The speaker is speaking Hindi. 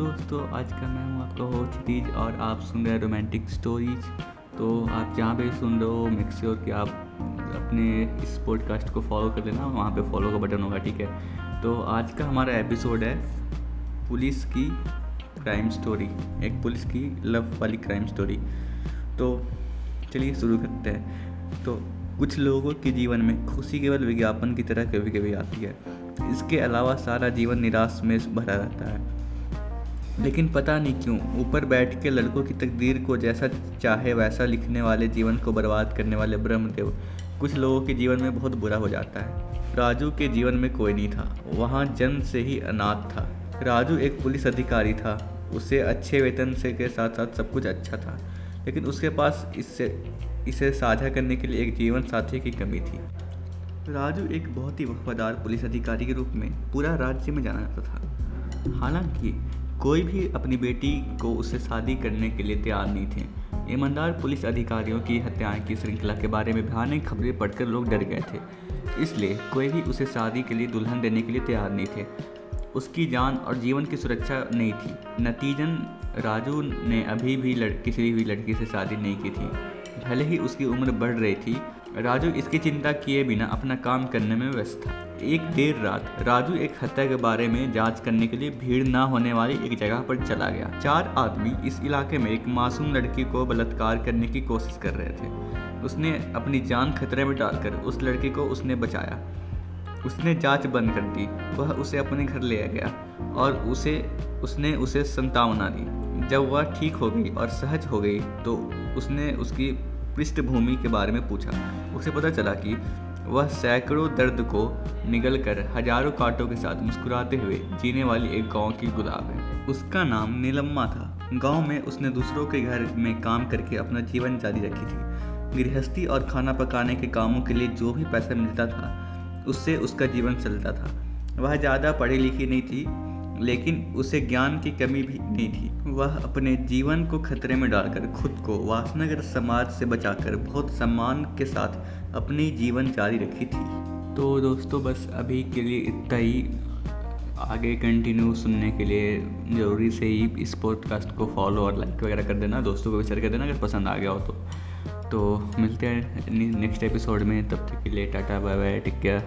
दोस्तों, आज का मैं हूँ आपका हो क्षितिज और आप सुन रहे हैं रोमांटिक स्टोरीज तो आप जहाँ पे सुन रहे हो मेक श्योर कि आप अपने इस पॉडकास्ट को फॉलो कर लेना, वहाँ पे फॉलो का बटन होगा, ठीक है? तो आज का हमारा एपिसोड है पुलिस की क्राइम स्टोरी एक पुलिस की लव वाली क्राइम स्टोरी तो चलिए शुरू करते हैं। तो कुछ लोगों के जीवन में खुशी केवल विज्ञापन की तरह कभी कभी आती है। इसके अलावा सारा जीवन निराश में भरा रहता है। लेकिन पता नहीं क्यों, ऊपर बैठ के लड़कों की तकदीर को जैसा चाहे वैसा लिखने वाले जीवन को बर्बाद करने वाले ब्रह्मदेव कुछ लोगों के जीवन में बहुत बुरा हो जाता है। राजू के जीवन में कोई नहीं था, वहाँ जन्म से ही अनाथ था। राजू एक पुलिस अधिकारी था, उसे अच्छे वेतन से के साथ साथ सब कुछ अच्छा था, लेकिन उसके पास इससे, इसे साझा करने के लिए एक जीवन साथी की कमी थी। राजू एक बहुत ही वफादार पुलिस अधिकारी के रूप में पूरा राज्य में जाना जाता था। हालाँकि कोई भी अपनी बेटी को उससे शादी करने के लिए तैयार नहीं थे। ईमानदार पुलिस अधिकारियों की हत्याएँ की श्रृंखला के बारे में भयानक खबरें पढ़कर लोग डर गए थे। इसलिए कोई भी उसे शादी के लिए दुल्हन देने के लिए तैयार नहीं थे। उसकी जान और जीवन की सुरक्षा नहीं थी। नतीजन राजू ने अभी भी किसी भी लड़की से शादी नहीं की थी। भले ही उसकी उम्र बढ़ रही थी, राजू इसकी चिंता किए बिना अपना काम करने में व्यस्त था। एक देर रात राजू एक हत्या के बारे में जाँच करने के लिए भीड़ ना होने वाली एक जगह पर चला गया। चार आदमी इस इलाके में एक मासूम लड़की को बलात्कार करने की कोशिश कर रहे थे। उसने अपनी जान खतरे में डालकर उस लड़की को उसने बचाया। उसने जाँच बंद कर दी। वह उसे अपने घर ले गया और उसे, उसने उसे संतावना दी। जब वह ठीक हो गई और सहज हो गई तो उसने उसकी पृष्ठभूमि के बारे में पूछा। उसे पता चला कि वह सैकड़ों दर्द को निगल कर हज़ारों कांटों के साथ मुस्कुराते हुए जीने वाली एक गाँव की गुलाब है। उसका नाम नीलम्मा था। गाँव में उसने दूसरों के घर में काम करके अपना जीवन जारी रखी थी। गृहस्थी और खाना पकाने के कामों के लिए जो भी पैसा मिलता था, उससे उसका जीवन चलता था। वह ज़्यादा पढ़ी लिखी नहीं थी लेकिन उसे ज्ञान की कमी भी नहीं थी। वह अपने जीवन को खतरे में डालकर खुद को वासनागर समाज से बचाकर बहुत सम्मान के साथ अपनी जीवन जारी रखी थी। तो दोस्तों, बस अभी के लिए इतना ही। आगे कंटिन्यू सुनने के लिए ज़रूरी से ही इस पॉडकास्ट को फॉलो और लाइक वगैरह कर देना। दोस्तों को भी शेयर कर देना अगर पसंद आ गया हो तो। तो मिलते हैं नेक्स्ट एपिसोड में। तब तक के लिए tata bye bye take care